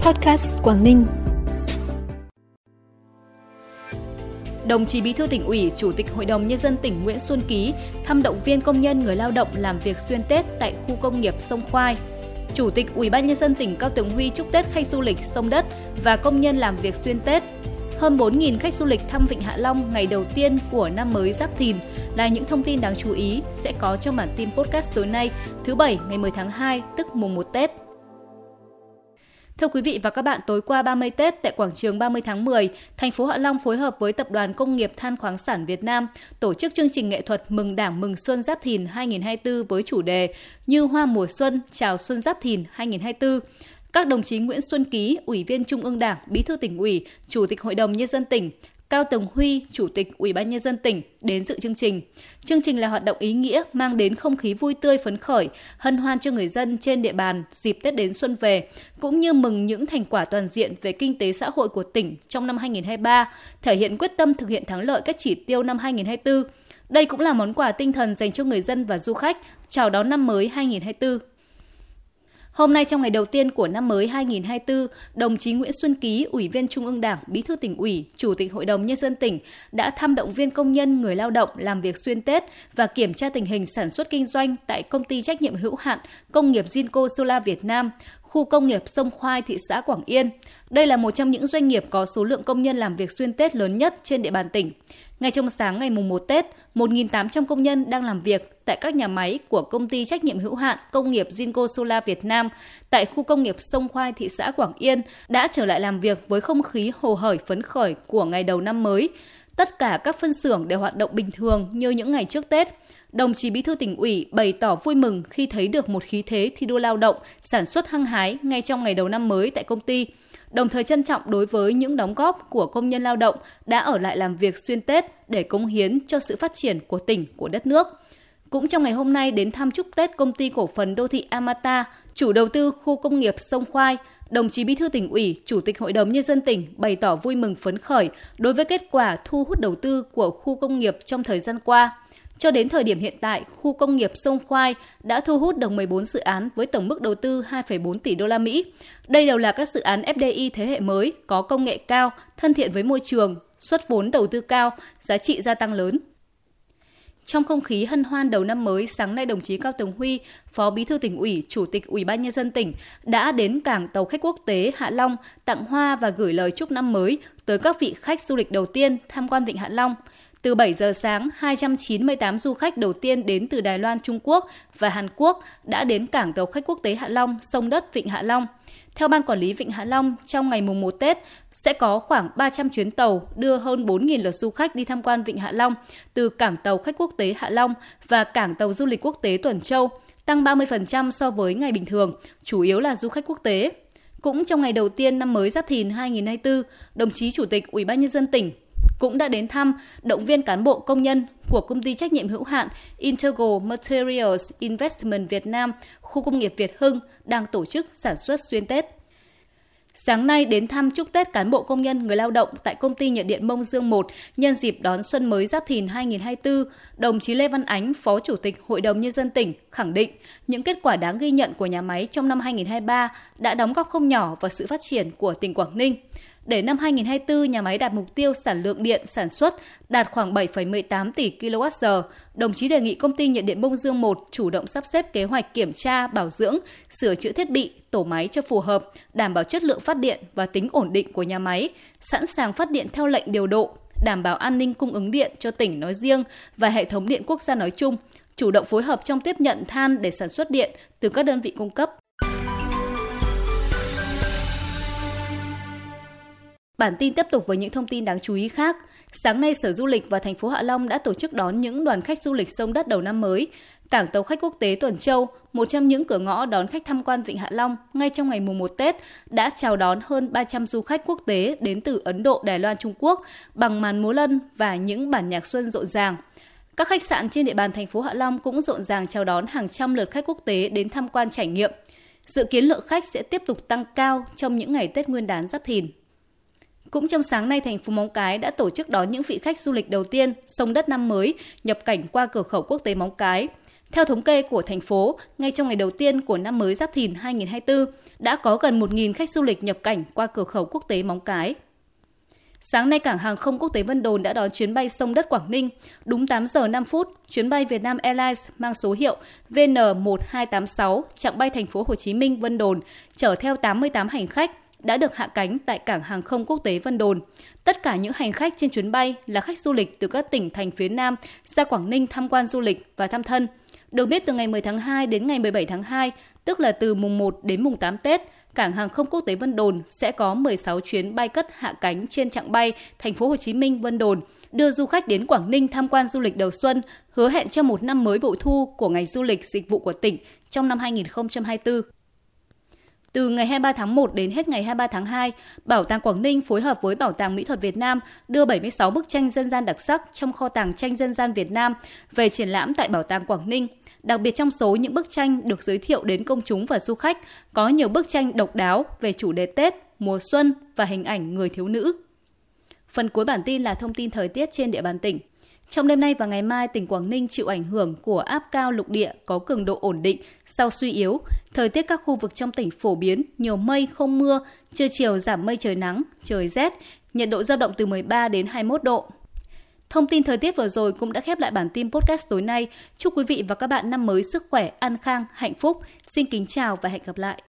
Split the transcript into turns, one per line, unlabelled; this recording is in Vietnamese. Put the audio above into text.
Podcast Quảng Ninh.
Đồng chí Bí thư tỉnh ủy, Chủ tịch Hội đồng Nhân dân tỉnh Nguyễn Xuân Ký thăm động viên công nhân người lao động làm việc xuyên Tết tại khu công nghiệp Sông Khoai. Chủ tịch Ủy ban Nhân dân tỉnh Cao Tường Huy chúc Tết khách du lịch sông đất và công nhân làm việc xuyên Tết. Hơn 4.000 khách du lịch thăm Vịnh Hạ Long ngày đầu tiên của năm mới Giáp Thìn là những thông tin đáng chú ý sẽ có trong bản tin podcast tối nay, thứ Bảy ngày 10 tháng 2, tức mùng 1 Tết. Thưa quý vị và các bạn, tối qua 30 Tết tại quảng trường 30 tháng 10, thành phố Hạ Long phối hợp với Tập đoàn Công nghiệp Than khoáng sản Việt Nam tổ chức chương trình nghệ thuật Mừng Đảng Mừng Xuân Giáp Thìn 2024 với chủ đề Như hoa mùa xuân, chào xuân Giáp Thìn 2024. Các đồng chí Nguyễn Xuân Ký, Ủy viên Trung ương Đảng, Bí thư tỉnh ủy, Chủ tịch Hội đồng Nhân dân tỉnh, Cao Tường Huy, Chủ tịch Ủy ban Nhân dân tỉnh đến dự chương trình. Chương trình là hoạt động ý nghĩa mang đến không khí vui tươi phấn khởi, hân hoan cho người dân trên địa bàn dịp Tết đến xuân về, cũng như mừng những thành quả toàn diện về kinh tế xã hội của tỉnh trong năm 2023, thể hiện quyết tâm thực hiện thắng lợi các chỉ tiêu năm 2024. Đây cũng là món quà tinh thần dành cho người dân và du khách chào đón năm mới 2024. Hôm nay trong ngày đầu tiên của năm mới 2024, đồng chí Nguyễn Xuân Ký, Ủy viên Trung ương Đảng, Bí thư tỉnh ủy, Chủ tịch Hội đồng Nhân dân tỉnh đã thăm động viên công nhân người lao động làm việc xuyên Tết và kiểm tra tình hình sản xuất kinh doanh tại công ty trách nhiệm hữu hạn Công nghiệp Jinko Solar Việt Nam, khu công nghiệp Sông Khoai, thị xã Quảng Yên. Đây là một trong những doanh nghiệp có số lượng công nhân làm việc xuyên Tết lớn nhất trên địa bàn tỉnh. Ngay trong sáng ngày mùng 1 Tết, 1.800 công nhân đang làm việc tại các nhà máy của công ty trách nhiệm hữu hạn công nghiệp Jinko Solar Việt Nam tại khu công nghiệp Sông Khoai, thị xã Quảng Yên đã trở lại làm việc với không khí hồ hởi phấn khởi của ngày đầu năm mới. Tất cả các phân xưởng đều hoạt động bình thường như những ngày trước Tết. Đồng chí Bí thư tỉnh ủy bày tỏ vui mừng khi thấy được một khí thế thi đua lao động, sản xuất hăng hái ngay trong ngày đầu năm mới tại công ty đồng thời trân trọng đối với những đóng góp của công nhân lao động đã ở lại làm việc xuyên Tết để cống hiến cho sự phát triển của tỉnh, của đất nước. Cũng trong ngày hôm nay đến thăm chúc Tết công ty cổ phần đô thị Amata, chủ đầu tư khu công nghiệp Sông Khoai, đồng chí Bí thư tỉnh ủy, Chủ tịch Hội đồng Nhân dân tỉnh bày tỏ vui mừng phấn khởi đối với kết quả thu hút đầu tư của khu công nghiệp trong thời gian qua. Cho đến thời điểm hiện tại, khu công nghiệp Sông Khoai đã thu hút được 14 dự án với tổng mức đầu tư 2,4 tỷ đô la Mỹ. Đây đều là các dự án FDI thế hệ mới, có công nghệ cao, thân thiện với môi trường, xuất vốn đầu tư cao, giá trị gia tăng lớn. Trong không khí hân hoan đầu năm mới, sáng nay đồng chí Cao Tường Huy, Phó Bí thư tỉnh ủy, Chủ tịch Ủy ban nhân dân tỉnh đã đến cảng tàu khách quốc tế Hạ Long tặng hoa và gửi lời chúc năm mới tới các vị khách du lịch đầu tiên tham quan Vịnh Hạ Long. Từ 7 giờ sáng, 298 du khách đầu tiên đến từ Đài Loan, Trung Quốc và Hàn Quốc đã đến cảng tàu khách quốc tế Hạ Long, sông đất Vịnh Hạ Long. Theo Ban Quản lý Vịnh Hạ Long, trong ngày mùng 1 Tết sẽ có khoảng 300 chuyến tàu đưa hơn 4.000 lượt du khách đi tham quan Vịnh Hạ Long từ cảng tàu khách quốc tế Hạ Long và cảng tàu du lịch quốc tế Tuần Châu, tăng 30% so với ngày bình thường, chủ yếu là du khách quốc tế. Cũng trong ngày đầu tiên năm mới Giáp Thìn 2024, đồng chí Chủ tịch Ủy ban nhân dân tỉnh cũng đã đến thăm, động viên cán bộ công nhân của công ty trách nhiệm hữu hạn Integral Materials Investment Việt Nam, khu công nghiệp Việt Hưng đang tổ chức sản xuất xuyên Tết. Sáng nay đến thăm chúc Tết cán bộ công nhân người lao động tại công ty nhiệt điện Mông Dương 1 nhân dịp đón xuân mới Giáp Thìn 2024, đồng chí Lê Văn Ánh, Phó Chủ tịch Hội đồng Nhân dân tỉnh khẳng định những kết quả đáng ghi nhận của nhà máy trong năm 2023 đã đóng góp không nhỏ vào sự phát triển của tỉnh Quảng Ninh. Để năm 2024, nhà máy đạt mục tiêu sản lượng điện sản xuất đạt khoảng 7,18 tỷ kWh, đồng chí đề nghị công ty nhiệt điện Bông Dương 1 chủ động sắp xếp kế hoạch kiểm tra, bảo dưỡng, sửa chữa thiết bị, tổ máy cho phù hợp, đảm bảo chất lượng phát điện và tính ổn định của nhà máy, sẵn sàng phát điện theo lệnh điều độ, đảm bảo an ninh cung ứng điện cho tỉnh nói riêng và hệ thống điện quốc gia nói chung, chủ động phối hợp trong tiếp nhận than để sản xuất điện từ các đơn vị cung cấp. Bản tin tiếp tục với những thông tin đáng chú ý khác. Sáng nay, Sở Du lịch và thành phố Hạ Long đã tổ chức đón những đoàn khách du lịch sông đất đầu năm mới. Cảng tàu khách quốc tế Tuần Châu, một trong những cửa ngõ đón khách tham quan Vịnh Hạ Long ngay trong ngày mùng 1 Tết, đã chào đón hơn 300 du khách quốc tế đến từ Ấn Độ, Đài Loan, Trung Quốc bằng màn múa lân và những bản nhạc xuân rộn ràng. Các khách sạn trên địa bàn thành phố Hạ Long cũng rộn ràng chào đón hàng trăm lượt khách quốc tế đến tham quan trải nghiệm. Dự kiến lượng khách sẽ tiếp tục tăng cao trong những ngày Tết Nguyên đán Giáp Thìn. Cũng trong sáng nay, thành phố Móng Cái đã tổ chức đón những vị khách du lịch đầu tiên sông đất năm mới nhập cảnh qua cửa khẩu quốc tế Móng Cái. Theo thống kê của thành phố, ngay trong ngày đầu tiên của năm mới Giáp Thìn 2024, đã có gần 1.000 khách du lịch nhập cảnh qua cửa khẩu quốc tế Móng Cái. Sáng nay, cảng hàng không quốc tế Vân Đồn đã đón chuyến bay sông đất Quảng Ninh. Đúng 8 giờ 5 phút, chuyến bay Vietnam Airlines mang số hiệu VN1286 chặng bay thành phố Hồ Chí Minh Vân Đồn chở theo 88 hành khách đã được hạ cánh tại cảng hàng không quốc tế Vân Đồn. Tất cả những hành khách trên chuyến bay là khách du lịch từ các tỉnh thành phía Nam ra Quảng Ninh tham quan du lịch và thăm thân. Được biết từ ngày 10 tháng 2 đến ngày 17 tháng 2, tức là từ mùng 1 đến mùng 8 Tết, cảng hàng không quốc tế Vân Đồn sẽ có 16 chuyến bay cất hạ cánh trên chặng bay thành phố Hồ Chí Minh Vân Đồn, đưa du khách đến Quảng Ninh tham quan du lịch đầu xuân, hứa hẹn cho một năm mới bội thu của ngành du lịch dịch vụ của tỉnh trong năm 2024. Từ ngày 23 tháng 1 đến hết ngày 23 tháng 2, Bảo tàng Quảng Ninh phối hợp với Bảo tàng Mỹ thuật Việt Nam đưa 76 bức tranh dân gian đặc sắc trong kho tàng tranh dân gian Việt Nam về triển lãm tại Bảo tàng Quảng Ninh. Đặc biệt trong số những bức tranh được giới thiệu đến công chúng và du khách, có nhiều bức tranh độc đáo về chủ đề Tết, mùa xuân và hình ảnh người thiếu nữ. Phần cuối bản tin là thông tin thời tiết trên địa bàn tỉnh. Trong đêm nay và ngày mai, tỉnh Quảng Ninh chịu ảnh hưởng của áp cao lục địa có cường độ ổn định sau suy yếu. Thời tiết các khu vực trong tỉnh phổ biến, nhiều mây, không mưa, trưa chiều giảm mây trời nắng, trời rét, nhiệt độ dao động từ 13 đến 21 độ. Thông tin thời tiết vừa rồi cũng đã khép lại bản tin podcast tối nay. Chúc quý vị và các bạn năm mới sức khỏe, an khang, hạnh phúc. Xin kính chào và hẹn gặp lại.